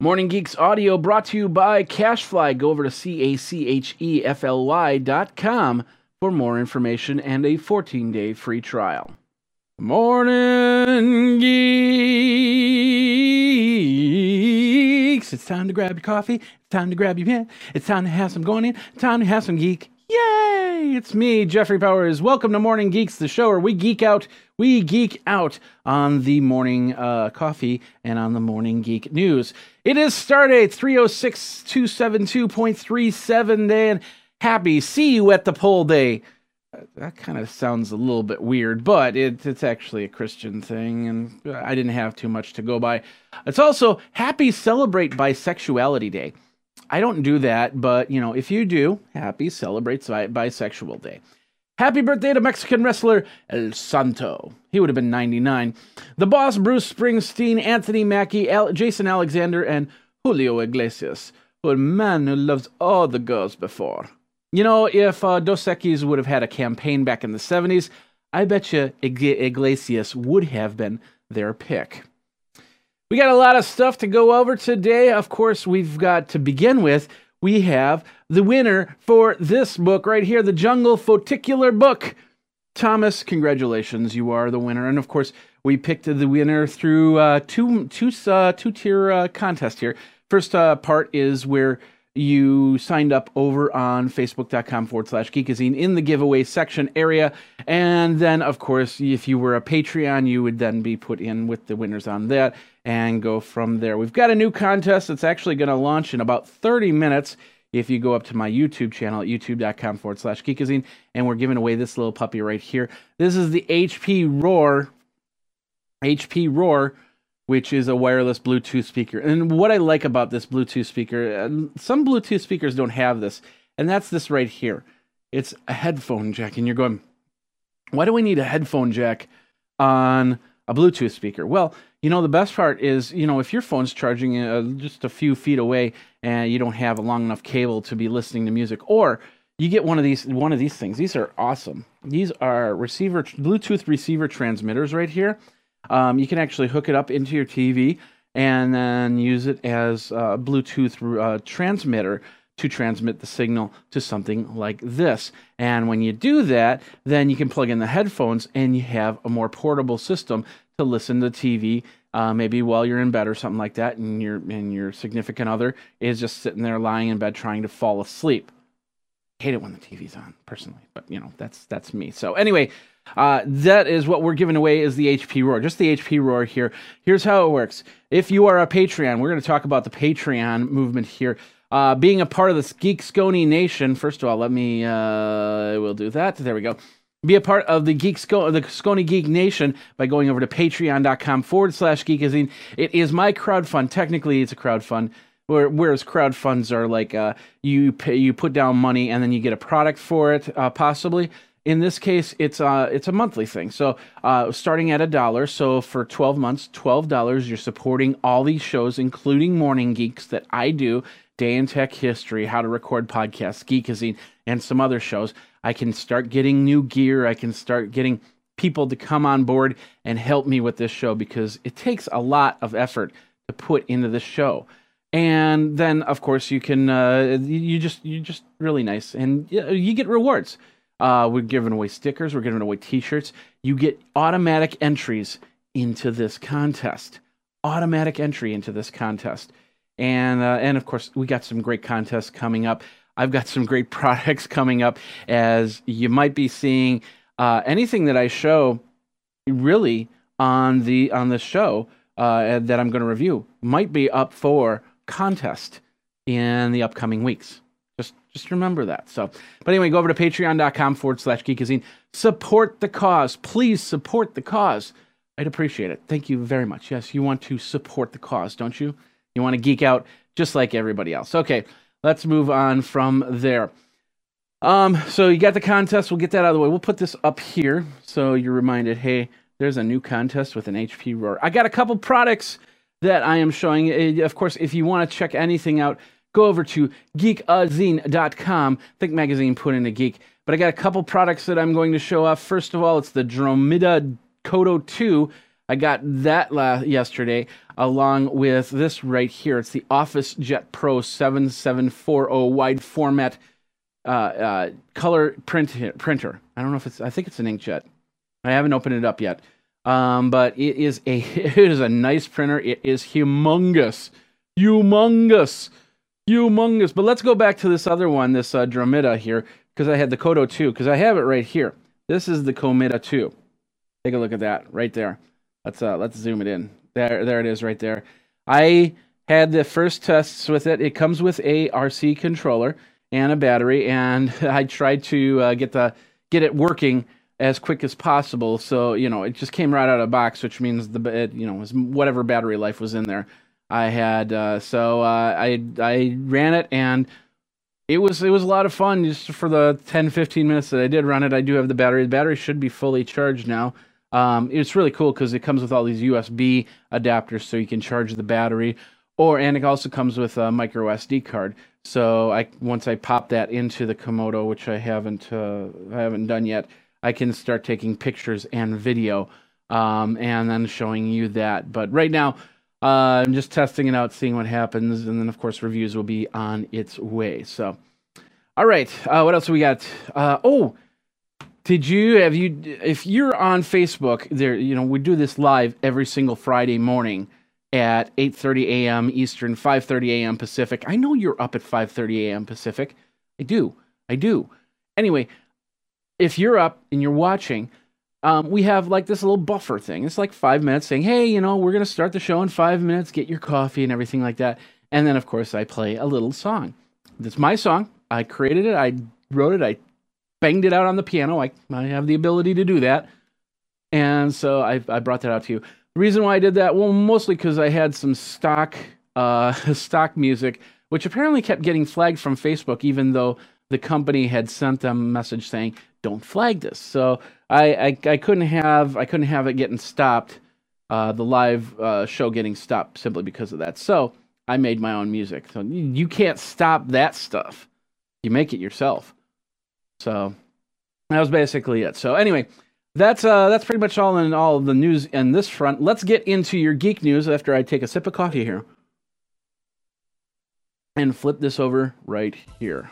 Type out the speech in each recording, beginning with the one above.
Morning Geeks audio brought to you by CacheFly. Go over to C A C H E F L Y dot com for more information and a 14 day free trial. Morning Geeks. It's time to grab your coffee. It's time to grab your pen. It's time to have some going in. Time to have some geek. Yay! It's me, Jeffrey Powers. Welcome to Morning Geeks, the show where we geek out. We geek out on the morning uh, coffee and on the morning geek news. It is Stardate 306 272.37 day, and happy see you at the pole day. Uh, That kind of sounds a little bit weird, but it, it's actually a Christian thing, and I didn't have too much to go by. It's also Happy Celebrate Bisexuality Day. I don't do that, but you know, if you do, happy celebrate Bi- bisexual day. Happy birthday to Mexican wrestler El Santo. He would have been 99. The boss, Bruce Springsteen, Anthony Mackie, Al- Jason Alexander, and Julio Iglesias. A man who loves all the girls before. You know, if uh, Dos Equis would have had a campaign back in the 70s, I bet you Ig- Iglesias would have been their pick. We got a lot of stuff to go over today. Of course, we've got to begin with, we have the winner for this book right here, the Jungle Photicular book. Thomas, congratulations, you are the winner. And of course, we picked the winner through uh, two two uh, two tier uh, contest here. First uh, part is where you signed up over on facebook.com forward slash geekazine in the giveaway section area. And then, of course, if you were a Patreon, you would then be put in with the winners on that and go from there. We've got a new contest that's actually going to launch in about 30 minutes if you go up to my YouTube channel at youtube.com forward slash geekazine, and we're giving away this little puppy right here. This is the HP Roar, HP Roar, which is a wireless Bluetooth speaker. And what I like about this Bluetooth speaker, uh, some Bluetooth speakers don't have this, and that's this right here. It's a headphone jack, and you're going, why do we need a headphone jack on a Bluetooth speaker? Well, you know, the best part is, you know, if your phone's charging uh, just a few feet away and you don't have a long enough cable to be listening to music, or you get one of these one of these things. These are awesome. These are receiver Bluetooth receiver transmitters right here. Um, you can actually hook it up into your TV and then use it as a Bluetooth uh, transmitter to transmit the signal to something like this. And when you do that, then you can plug in the headphones and you have a more portable system to listen to TV. Uh, maybe while you're in bed or something like that, and your and your significant other is just sitting there lying in bed trying to fall asleep. hate it when the TV's on, personally, but you know that's that's me. So anyway, uh, that is what we're giving away is the HP Roar, just the HP Roar here. Here's how it works. If you are a Patreon, we're going to talk about the Patreon movement here. Uh, being a part of this Geek Scony Nation, first of all, let me, uh, we'll do that. There we go. Be a part of the Geek Sco- the Scony Geek Nation by going over to patreon.com forward slash geekazine. It is my crowdfund. Technically, it's a crowdfund. Where, whereas crowdfunds are like uh, you pay, you put down money and then you get a product for it, uh, possibly. In this case, it's uh it's a monthly thing. So uh, starting at a dollar. So for twelve months, twelve dollars, you're supporting all these shows, including Morning Geeks that I do, Day in Tech History, How to Record Podcasts, Geekazine, and some other shows. I can start getting new gear. I can start getting people to come on board and help me with this show because it takes a lot of effort to put into this show and then of course you can uh, you just you're just really nice and you get rewards uh, we're giving away stickers we're giving away t-shirts. You get automatic entries into this contest. Automatic entry into this contest. And uh, and of course we got some great contests coming up. I've got some great products coming up as you might be seeing. Uh, anything that i show really on the on the show uh, that I'm going to review might be up for contest in the upcoming weeks. Just just remember that. So, but anyway, go over to patreon.com forward slash geekazine. Support the cause. Please support the cause. I'd appreciate it. Thank you very much. Yes, you want to support the cause, don't you? You want to geek out just like everybody else. Okay, let's move on from there. Um, so you got the contest. We'll get that out of the way. We'll put this up here so you're reminded. Hey, there's a new contest with an HP Roar. I got a couple products that I am showing. Uh, Of course, if you want to check anything out, go over to geekazine.com. Think Magazine put in a geek. But I got a couple products that I'm going to show off. First of all, it's the Dromida Kodo 2. I got that la- yesterday along with this right here. It's the Office Jet Pro 7740 wide format uh, uh, color print printer. I don't know if it's. I think it's an inkjet. I haven't opened it up yet. Um, but it is a it is a nice printer. It is humongous, humongous, humongous. But let's go back to this other one, this uh, Dromida here, because I had the Kodo 2, because I have it right here. This is the Komeda 2. Take a look at that right there. Let's uh, let's zoom it in. There, there it is right there. I had the first tests with it. It comes with a RC controller and a battery, and I tried to uh, get the get it working as quick as possible. So you know, it just came right out of the box, which means the it, you know was whatever battery life was in there. I had uh, so uh, I I ran it and it was it was a lot of fun just for the 10 15 minutes that I did run it. I do have the battery. The battery should be fully charged now. Um, it's really cool because it comes with all these USB adapters, so you can charge the battery, or and it also comes with a micro SD card. So I once I pop that into the Komodo, which I haven't uh, I haven't done yet, I can start taking pictures and video, um, and then showing you that. But right now, uh, I'm just testing it out, seeing what happens, and then of course reviews will be on its way. So, all right, uh, what else we got? Uh, oh did you have you if you're on Facebook there you know we do this live every single Friday morning at 8:30 a.m. Eastern 5:30 a.m. Pacific. I know you're up at 5:30 a.m. Pacific. I do. I do. Anyway, if you're up and you're watching, um, we have like this little buffer thing. It's like five minutes saying, hey, you know, we're going to start the show in five minutes, get your coffee and everything like that. And then, of course, I play a little song. It's my song. I created it. I wrote it. I banged it out on the piano. I, I have the ability to do that. And so I, I brought that out to you. The reason why I did that, well, mostly because I had some stock uh, stock music, which apparently kept getting flagged from Facebook, even though the company had sent them a message saying, "Don't flag this." So I, I, I couldn't have I couldn't have it getting stopped, uh, the live uh, show getting stopped simply because of that. So I made my own music. So you can't stop that stuff. You make it yourself. So that was basically it. So anyway, that's uh that's pretty much all in all the news in this front. Let's get into your geek news after I take a sip of coffee here. And flip this over right here.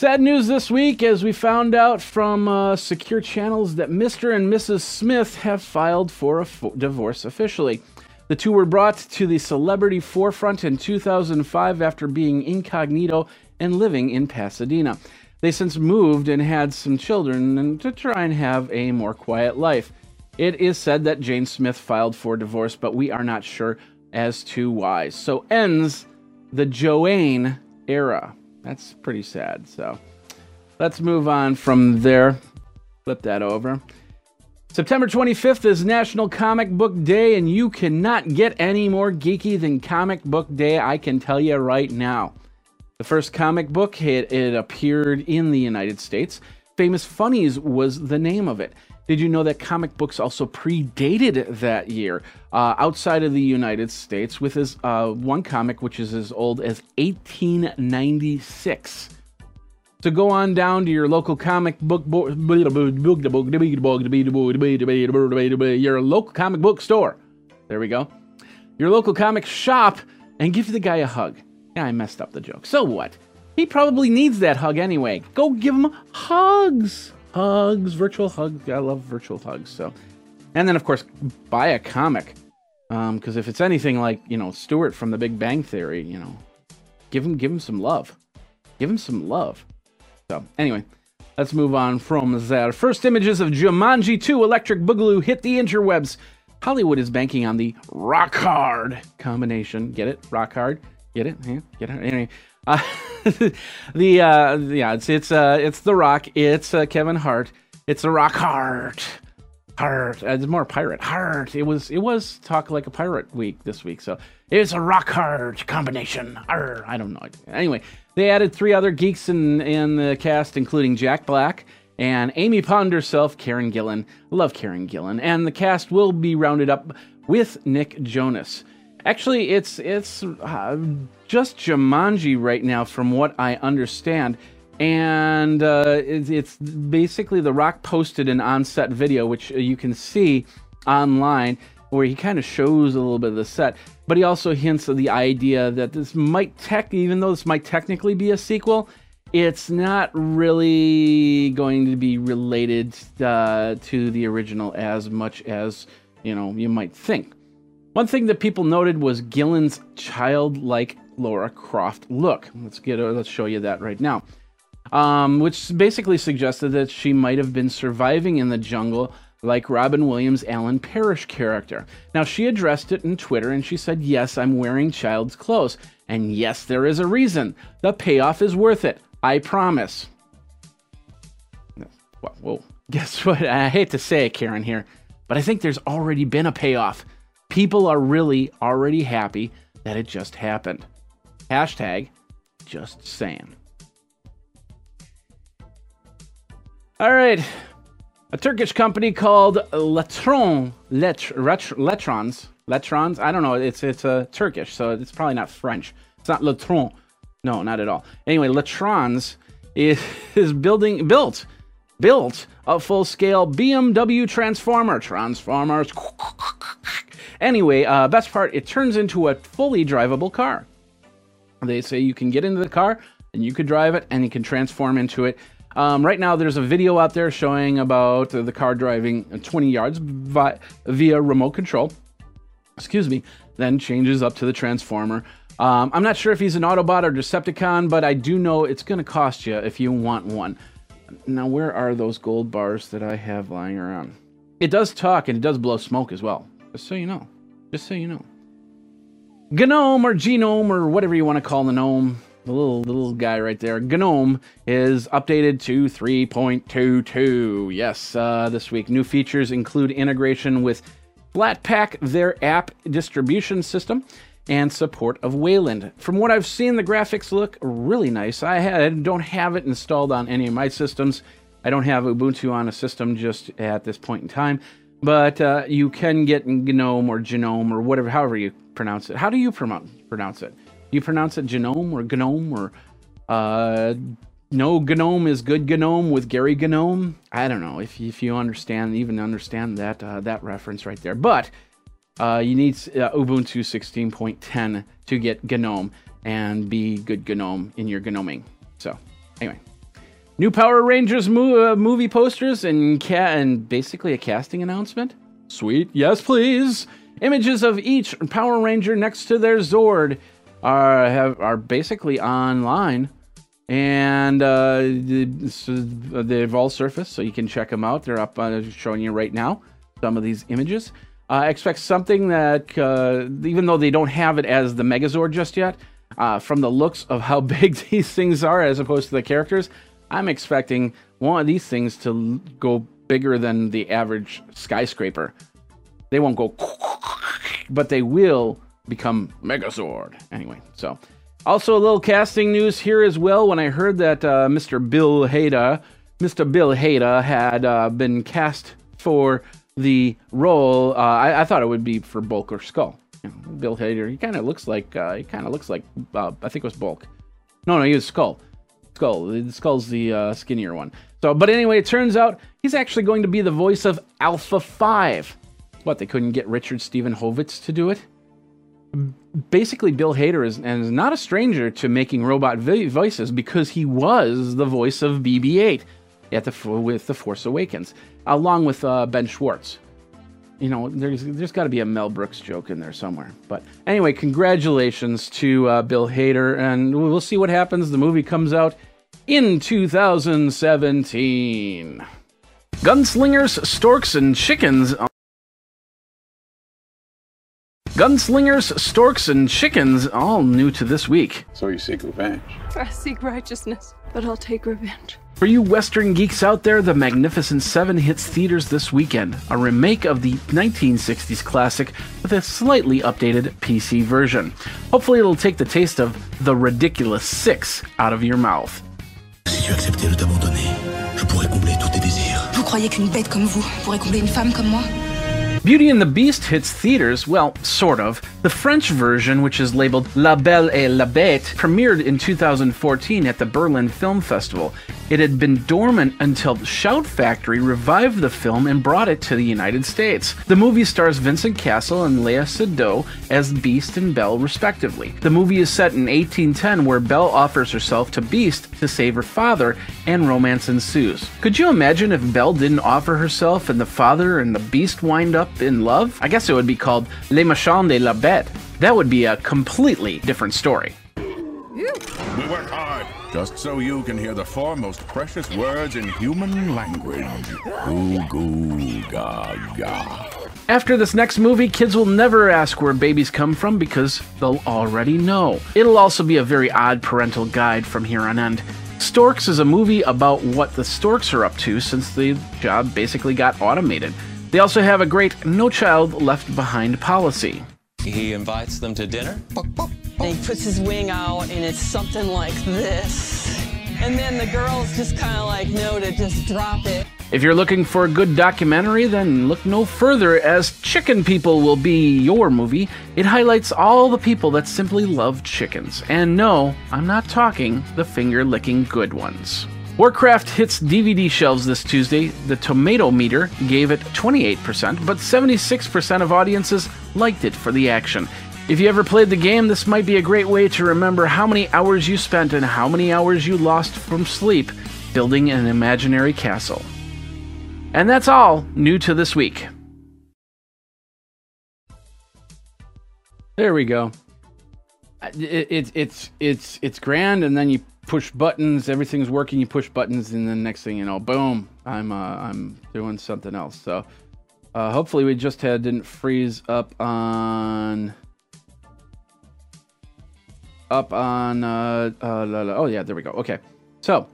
Sad news this week as we found out from uh, secure channels that Mr. and Mrs. Smith have filed for a fo- divorce officially. The two were brought to the celebrity forefront in 2005 after being incognito and living in Pasadena. They since moved and had some children and to try and have a more quiet life. It is said that Jane Smith filed for divorce, but we are not sure as to why. So ends the Joanne era. That's pretty sad. So let's move on from there. Flip that over. September 25th is National Comic Book Day, and you cannot get any more geeky than Comic Book Day, I can tell you right now. The first comic book, it, it appeared in the United States. Famous Funnies was the name of it. Did you know that comic books also predated that year uh, outside of the United States with his uh, one comic which is as old as 1896? So go on down to your local comic book your local comic book store. There we go. Your local comic shop and give the guy a hug. Yeah, I messed up the joke. So what? He probably needs that hug anyway. Go give him hugs. Hugs, virtual hugs. I love virtual hugs. So, and then of course, buy a comic. Because um, if it's anything like you know Stuart from The Big Bang Theory, you know, give him give him some love. Give him some love. So anyway, let's move on from there. First images of Jumanji 2 Electric Boogaloo hit the interwebs. Hollywood is banking on the rock hard combination. Get it? Rock hard Get it? Yeah, get it. Anyway, uh, the uh, yeah, it's it's uh, it's the Rock. It's uh, Kevin Hart. It's the Rock Hart. Hart. Uh, it's more pirate. Hart. It was it was talk like a pirate week this week. So it's a Rock Hart combination. Arr, I don't know. Anyway, they added three other geeks in in the cast, including Jack Black and Amy Pond herself, Karen Gillan. Love Karen Gillan. And the cast will be rounded up with Nick Jonas. Actually, it's it's uh, just Jumanji right now, from what I understand. and uh, it's, it's, basically The Rock posted an on-set video, which you can see online, where he kind of shows a little bit of the set, but he also hints of the idea that this might tech, even though this might technically be a sequel, it's not really going to be related uh, to the original as much as you know you might think. One thing that people noted was Gillan's childlike Lara Croft look. Let's get let's show you that right now um, which basically suggested that she might have been surviving in the jungle like Robin Williams' Alan Parrish character. Now, she addressed it in Twitter and she said, Yes, I'm wearing child's clothes. And yes, there is a reason. The payoff is worth it. I promise. Whoa. Guess what? I hate to say it, Karen, here, but I think there's already been a payoff. People are really already happy that it just happened. Hashtag just saying. All right. A Turkish company called Letron, Let, Letrons, Letrons. I don't know. It's it's a uh, Turkish, so it's probably not French. It's not Letron. No, not at all. Anyway, Letrons is, is building built built a full-scale BMW transformer. Transformers. Anyway, uh, best part, it turns into a fully drivable car. They say you can get into the car and you can drive it and you can transform into it. Um, right now, there's a video out there showing about the car driving 20 yards via, via remote control. Excuse me. Then changes up to the transformer. Um, I'm not sure if he's an Autobot or Decepticon, but I do know it's going to cost you if you want one. Now, where are those gold bars that I have lying around? It does talk and it does blow smoke as well. Just so you know. Just so you know. Gnome or Genome or whatever you want to call the gnome the little little guy right there, GNOME, is updated to 3.22. Yes, uh, this week. New features include integration with Flatpak, their app distribution system, and support of Wayland. From what I've seen, the graphics look really nice. I, don't have it installed on any of my systems. I don't have Ubuntu on a system just at this point in time, but uh, you can get GNOME or Genome or whatever, however you pronounce it. How do you pronounce it? you pronounce it Genome or Gnome or uh, no Gnome is good Gnome with Gary Gnome. I don't know if if you understand even understand that uh, that reference right there. But uh, you need uh, Ubuntu 16.10 to get Gnome and be good Gnome in your gnoming. So anyway, new Power Rangers mo- uh, movie posters and and basically a casting announcement. Sweet, yes please. Images of each Power Ranger next to their Zord are have are basically online, and uh, they've all surfaced, so you can check them out. They're up, uh, showing you right now some of these images. I expect something that, uh, even though they don't have it as the Megazord just yet, uh, from the looks of how big these things are as opposed to the characters, I'm expecting one of these things to go bigger than the average skyscraper. They won't go, but they will become Megazord. Anyway, so also a little casting news here as well. When I heard that uh, Mr. Bill Hader, Mr. Bill Hader had uh, been cast for the role, uh, I, I, thought it would be for Bulk or Skull. You know, Bill Hader, he kind of looks like uh, he kind of looks like uh, I think it was Bulk. No, no, he was Skull. Skull. The Skull's the uh, skinnier one. So, but anyway, it turns out he's actually going to be the voice of Alpha Five. What? They couldn't get Richard Steven Horvitz to do it? basically Bill Hader is, is not a stranger to making robot voices because he was the voice of BB-8 at the with the Force Awakens, along with uh, Ben Schwartz. You know, there's there's got to be a Mel Brooks joke in there somewhere. But anyway, congratulations to uh, Bill Hader, and we'll see what happens. The movie comes out in 2017. Gunslingers, storks, and chickens Gunslingers, storks, and chickens, all new to this week. So you seek revenge? I seek righteousness, but I'll take revenge. For you Western geeks out there, The Magnificent Seven hits theaters this weekend, a remake of the 1960s classic with a slightly updated PC version. Hopefully, it'll take the taste of The Ridiculous Six out of your mouth. Si tu acceptais de t'abandonner, je pourrais combler tous tes désirs. Vous croyez qu'une bête comme vous pourrait combler une femme comme moi Beauty and the Beast hits theaters, well, sort of. The French version, which is labeled La Belle et la Bête, premiered in 2014 at the Berlin Film Festival. It had been dormant until Shout Factory revived the film and brought it to the United States. The movie stars Vincent Cassel and Léa Seydoux as Beast and Belle, respectively. The movie is set in 1810, where Belle offers herself to Beast to save her father, and romance ensues. Could you imagine if Belle didn't offer herself and the father and the Beast wind up in love? I guess it would be called Les Machins de la Bête. That would be a completely different story. We work hard just so you can hear the four most precious words in human language. Goo goo gaga. After this next movie, kids will never ask where babies come from because they'll already know. It'll also be a very odd parental guide from here on end. Storks is a movie about what the storks are up to since the job basically got automated. They also have a great no child left behind policy. He invites them to dinner. And he puts his wing out, and it's something like this. And then the girls just kind of like know to just drop it. If you're looking for a good documentary, then look no further as Chicken People will be your movie. It highlights all the people that simply love chickens. And no, I'm not talking the finger licking good ones. Warcraft hits DVD shelves this Tuesday. The tomato meter gave it 28%, but 76% of audiences liked it for the action. If you ever played the game, this might be a great way to remember how many hours you spent and how many hours you lost from sleep building an imaginary castle. And that's all new to this week. There we go. It, it, it's it's it's grand, and then you push buttons. Everything's working. You push buttons, and then next thing you know, boom! I'm uh, I'm doing something else. So uh, hopefully, we just had didn't freeze up on up on uh, uh la, la. oh yeah, there we go. Okay, so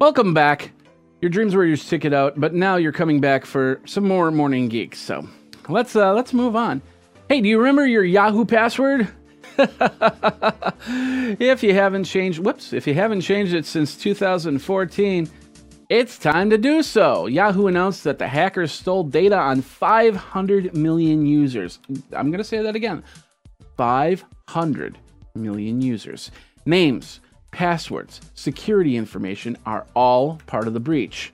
welcome back. Your dreams were your ticket out, but now you're coming back for some more morning geeks. So let's uh, let's move on. Hey, do you remember your Yahoo password? if you haven't changed, whoops, if you haven't changed it since 2014, it's time to do so. Yahoo announced that the hackers stole data on 500 million users. I'm going to say that again 500 million users. Names, passwords, security information are all part of the breach.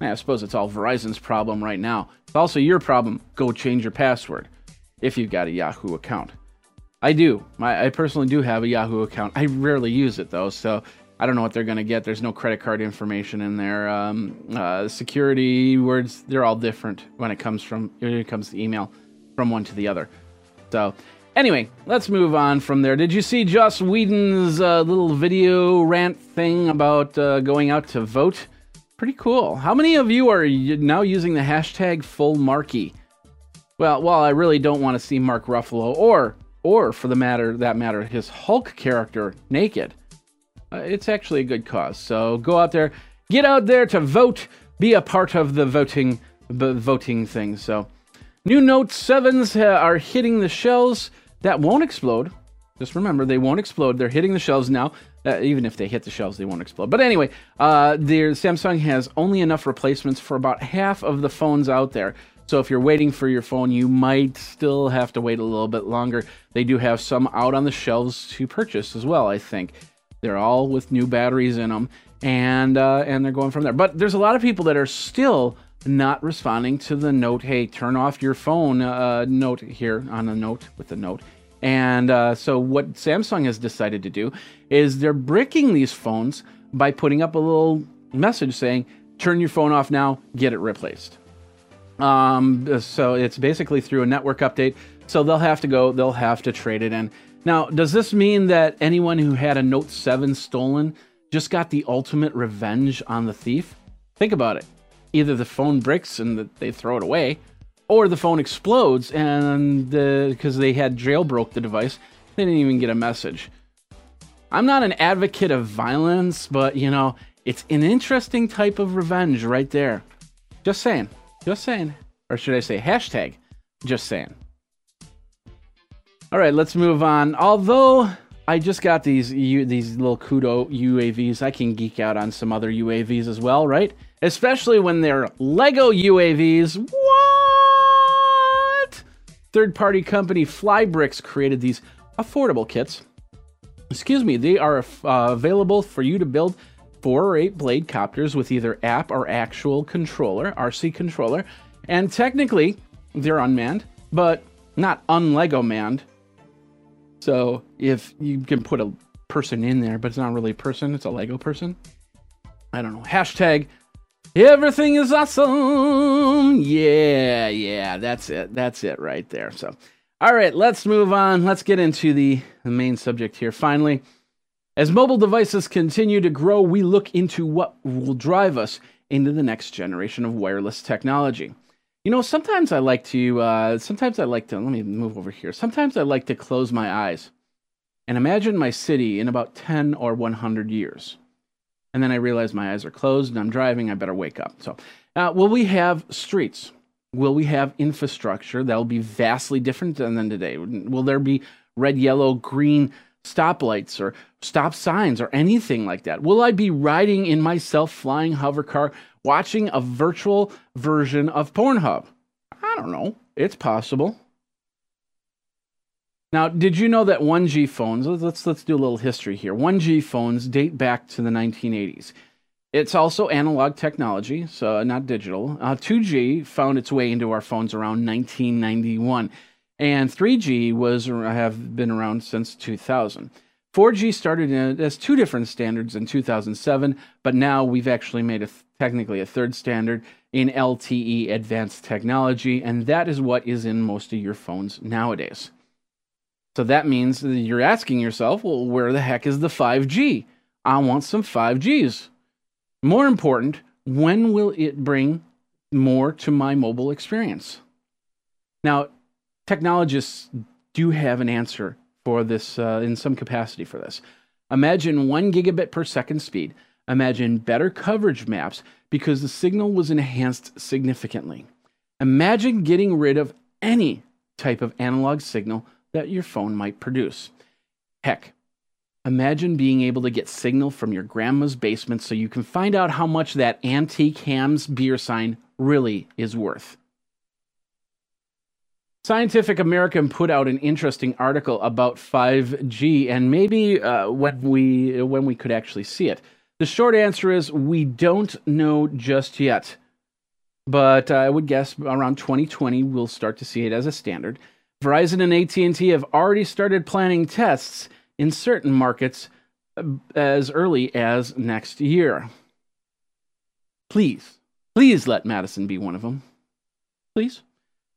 I suppose it's all Verizon's problem right now. It's also your problem. Go change your password if you've got a Yahoo account. I do. I, I personally do have a Yahoo account. I rarely use it though, so I don't know what they're going to get. There's no credit card information in there. Um, uh, security words, they're all different when it comes from when it comes to email from one to the other. So, anyway, let's move on from there. Did you see Joss Whedon's uh, little video rant thing about uh, going out to vote? Pretty cool. How many of you are now using the hashtag full Marky? Well, while I really don't want to see Mark Ruffalo or or for the matter that matter his Hulk character naked, uh, it's actually a good cause. So go out there, get out there to vote, be a part of the voting the voting thing. So new Note 7s are hitting the shelves that won't explode. Just remember, they won't explode. They're hitting the shelves now. Uh, even if they hit the shelves, they won't explode. But anyway, uh, Samsung has only enough replacements for about half of the phones out there. So if you're waiting for your phone, you might still have to wait a little bit longer. They do have some out on the shelves to purchase as well, I think. They're all with new batteries in them, and uh, and they're going from there. But there's a lot of people that are still not responding to the note. Hey, turn off your phone. Uh, note here on the note with the note. And uh, so what Samsung has decided to do is they're bricking these phones by putting up a little message saying, "Turn your phone off now. Get it replaced." Um, so it's basically through a network update. So they'll have to go, they'll have to trade it in. Now, does this mean that anyone who had a Note 7 stolen just got the ultimate revenge on the thief? Think about it. Either the phone bricks and they throw it away, or the phone explodes and because uh, they had jailbroke the device, they didn't even get a message. I'm not an advocate of violence, but you know, it's an interesting type of revenge right there. Just saying. Just saying. Or should I say hashtag just saying. All right, let's move on. Although I just got these these little Kudo UAVs, I can geek out on some other UAVs as well, right? Especially when they're Lego UAVs. What? Third party company Flybrix created these affordable kits. Excuse me, they are uh, available for you to build four or eight blade copters with either app or actual controller, RC controller. And technically, they're unmanned, but not unlego manned. So if you can put a person in there, but it's not really a person, it's a Lego person. I don't know. Hashtag everything is awesome. Yeah, yeah, that's it. That's it right there. So, all right, let's move on. Let's get into the, the main subject here. Finally, as mobile devices continue to grow, we look into what will drive us into the next generation of wireless technology. You know, sometimes I like to, uh, sometimes I like to, let me move over here. Sometimes I like to close my eyes and imagine my city in about 10 or 100 years. And then I realize my eyes are closed and I'm driving, I better wake up. So, uh, will we have streets? Will we have infrastructure that will be vastly different than, than today? Will there be red, yellow, green stoplights or stop signs or anything like that? Will I be riding in my self flying hover car watching a virtual version of Pornhub? I don't know. It's possible. Now, did you know that 1G phones, let's, let's do a little history here. 1G phones date back to the 1980s. It's also analog technology, so not digital. Uh, 2G found its way into our phones around 1991 and 3G was have been around since 2000. 4G started as two different standards in 2007, but now we've actually made a technically a third standard in LTE advanced technology, and that is what is in most of your phones nowadays. So that means that you're asking yourself, well, where the heck is the 5G? I want some 5Gs. More important, when will it bring more to my mobile experience? Now, technologists do have an answer for this uh, in some capacity for this. Imagine one gigabit per second speed. Imagine better coverage maps because the signal was enhanced significantly. Imagine getting rid of any type of analog signal that your phone might produce. Heck, imagine being able to get signal from your grandma's basement so you can find out how much that antique Hamm's beer sign really is worth. Scientific American put out an interesting article about 5G and maybe uh, when we when we could actually see it. The short answer is we don't know just yet, but I would guess around 2020 we'll start to see it as a standard. Verizon and AT&T have already started planning tests in certain markets uh, as early as next year. Please, please let Madison be one of them. Please.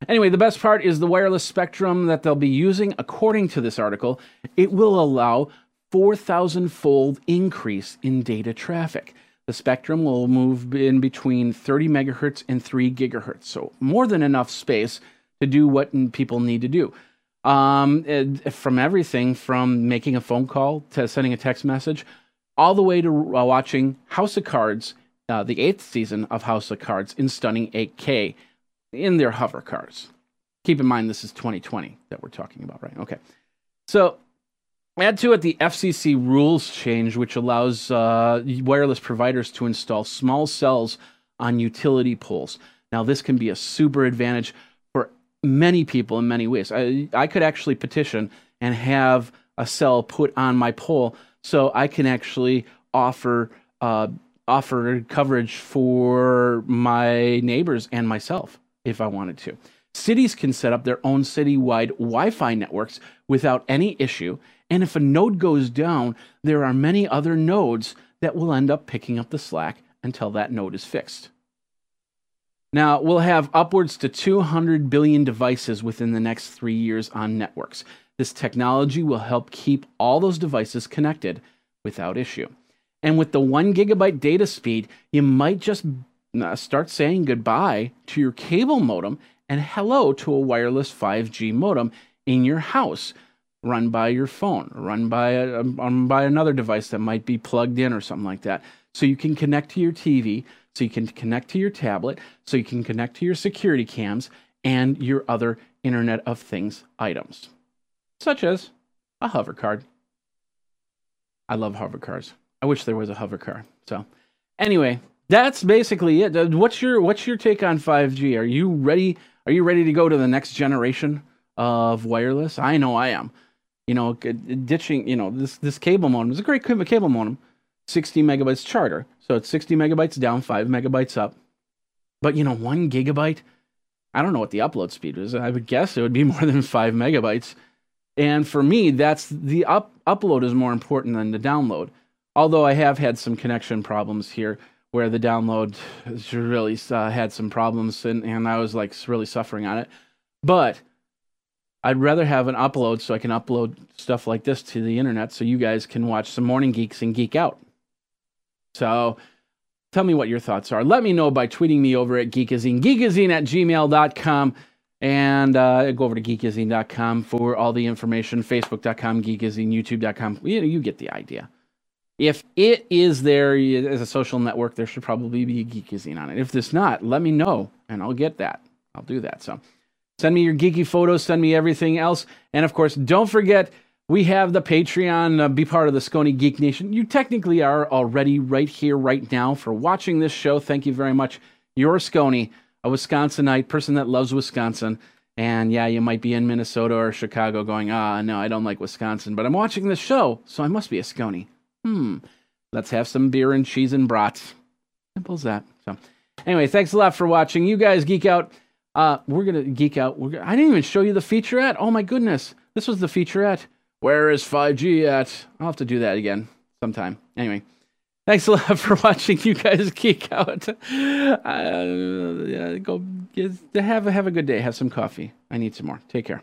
Anyway, the best part is the wireless spectrum that they'll be using. According to this article, it will allow 4,000 fold increase in data traffic. The spectrum will move in between 30 megahertz and 3 gigahertz, so more than enough space to do what people need to do. Um, from everything from making a phone call to sending a text message, all the way to uh, watching House of Cards, uh, the eighth season of House of Cards in stunning 8K in their hover cars. Keep in mind, this is 2020 that we're talking about, right? Okay. So, add to it the FCC rules change, which allows uh, wireless providers to install small cells on utility poles. Now, this can be a super advantage for many people in many ways. I, I could actually petition and have a cell put on my pole so I can actually offer uh, offer coverage for my neighbors and myself if I wanted to. Cities can set up their own citywide Wi Fi networks without any issue. And if a node goes down, there are many other nodes that will end up picking up the slack until that node is fixed. Now, we'll have upwards to 200 billion devices within the next three years on networks. This technology will help keep all those devices connected without issue. And with the one gigabyte data speed, you might just uh, start saying goodbye to your cable modem and hello to a wireless 5G modem in your house, run by your phone, run by a, um, by another device that might be plugged in or something like that. So you can connect to your TV, so you can connect to your tablet, so you can connect to your security cams and your other Internet of Things items, such as a hover card. I love hover cars. I wish there was a hover car. So, anyway, that's basically it. Uh, what's your what's your take on 5G? Are you ready? Are you ready to go to the next generation of wireless. I know I am. You know, ditching. You know, this this cable modem is a great cable modem. 60 megabytes charter, so it's 60 megabytes down, five megabytes up. But you know, one gigabyte. I don't know what the upload speed is. I would guess it would be more than five megabytes. And for me, that's the up upload is more important than the download. Although I have had some connection problems here where the download really uh, had some problems and, and I was like really suffering on it. But I'd rather have an upload so I can upload stuff like this to the internet so you guys can watch some Morning Geeks and geek out. So tell me what your thoughts are. Let me know by tweeting me over at Geekazine, geekazine at gmail.com. And uh, go over to geekazine.com for all the information. Facebook.com, geekazine, YouTube.com. You, know, you get the idea. If it is there as a social network, there should probably be a Geekazine on it. If there's not, let me know and I'll get that. I'll do that. So send me your geeky photos, send me everything else. And of course, don't forget we have the Patreon. Uh, be part of the Scony Geek Nation. You technically are already right here, right now, for watching this show. Thank you very much. You're a Scony, a Wisconsinite, person that loves Wisconsin. And yeah, you might be in Minnesota or Chicago going, ah, no, I don't like Wisconsin, but I'm watching this show, so I must be a Scony. Hmm. Let's have some beer and cheese and brats. Simple as that. So, anyway, thanks a lot for watching. You guys geek out. Uh, we're gonna geek out. Gonna, I didn't even show you the featurette. Oh my goodness, this was the featurette. Where is 5G at? I'll have to do that again sometime. Anyway, thanks a lot for watching. You guys geek out. Uh, yeah, go get, have have a good day. Have some coffee. I need some more. Take care.